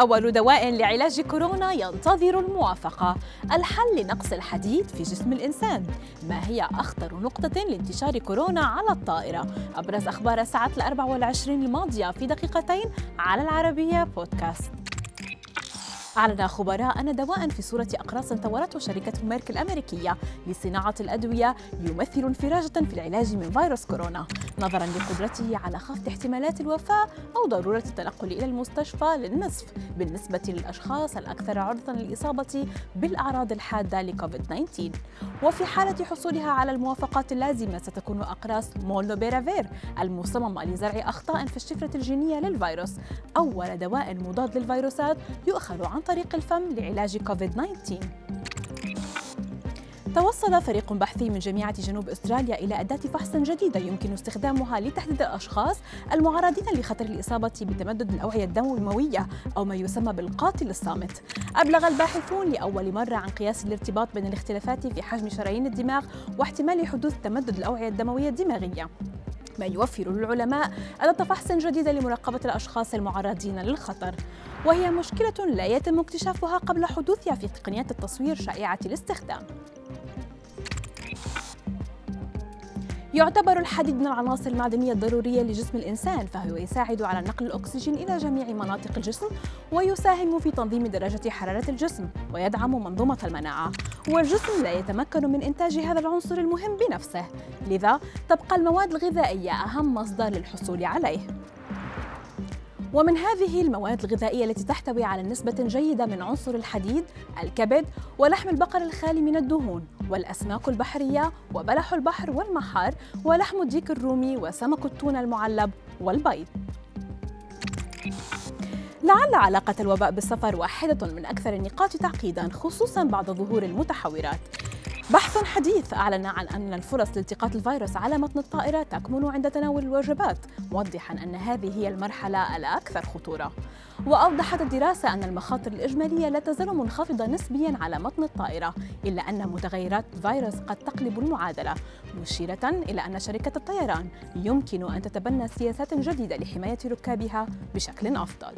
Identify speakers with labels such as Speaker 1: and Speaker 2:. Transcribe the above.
Speaker 1: أول دواء لعلاج كورونا ينتظر الموافقة. الحل لنقص الحديد في جسم الإنسان. ما هي أخطر نقطة لانتشار كورونا على الطائرة؟ أبرز أخبار الساعة الأربع والعشرين الماضية في دقيقتين على العربية بودكاست. أعلن خبراء أن دواء في صورة أقراص طورته شركة ميرك الأمريكية لصناعة الأدوية يمثل انفراجة في العلاج من فيروس كورونا. نظرا لقدرته على خفض احتمالات الوفاة أو ضرورة التنقل إلى المستشفى للنصف بالنسبة للأشخاص الأكثر عرضة للإصابة بالأعراض الحادة لكوفيد 19 وفي حالة حصولها على الموافقات اللازمة ستكون أقراص مولنوبيرافير المصممة لزرع أخطاء في الشفرة الجينية للفيروس أول دواء مضاد للفيروسات يؤخذ عن طريق الفم لعلاج كوفيد 19 توصل فريق بحثي من جامعة جنوب أستراليا إلى أداة فحص جديدة يمكن استخدامها لتحديد الأشخاص المعرضين لخطر الإصابة بتمدد الأوعية الدموية أو ما يسمى بالقاتل الصامت. أبلغ الباحثون لأول مرة عن قياس الارتباط بين الاختلافات في حجم شرايين الدماغ واحتمال حدوث تمدد الأوعية الدموية الدماغية. ما يوفر للعلماء أداة فحص جديدة لمراقبة الأشخاص المعرضين للخطر. وهي مشكلة لا يتم اكتشافها قبل حدوثها في تقنيات التصوير شائعة الاستخدام. يعتبر الحديد من العناصر المعدنية الضرورية لجسم الإنسان فهو يساعد على نقل الأكسجين إلى جميع مناطق الجسم ويساهم في تنظيم درجة حرارة الجسم ويدعم منظومة المناعة. والجسم لا يتمكن من إنتاج هذا العنصر المهم بنفسه لذا تبقى المواد الغذائية أهم مصدر للحصول عليه. ومن هذه المواد الغذائية التي تحتوي على نسبة جيدة من عنصر الحديد الكبد ولحم البقر الخالي من الدهون. والأسماك البحرية وبلح البحر والمحار ولحم الديك الرومي وسمك التونة المعلب والبيض. لعل علاقة الوباء بالسفر واحدة من أكثر النقاط تعقيدا خصوصا بعد ظهور المتحورات. بحث حديث أعلن عن أن الفرص لالتقاط الفيروس على متن الطائرة تكمن عند تناول الوجبات موضحا أن هذه هي المرحلة الأكثر خطورة. وأوضحت الدراسة أن المخاطر الإجمالية لا تزال منخفضة نسبيا على متن الطائرة إلا أن متغيرات فيروس قد تقلب المعادلة مشيرة إلى أن شركة الطيران يمكن أن تتبنى سياسات جديدة لحماية ركابها بشكل أفضل.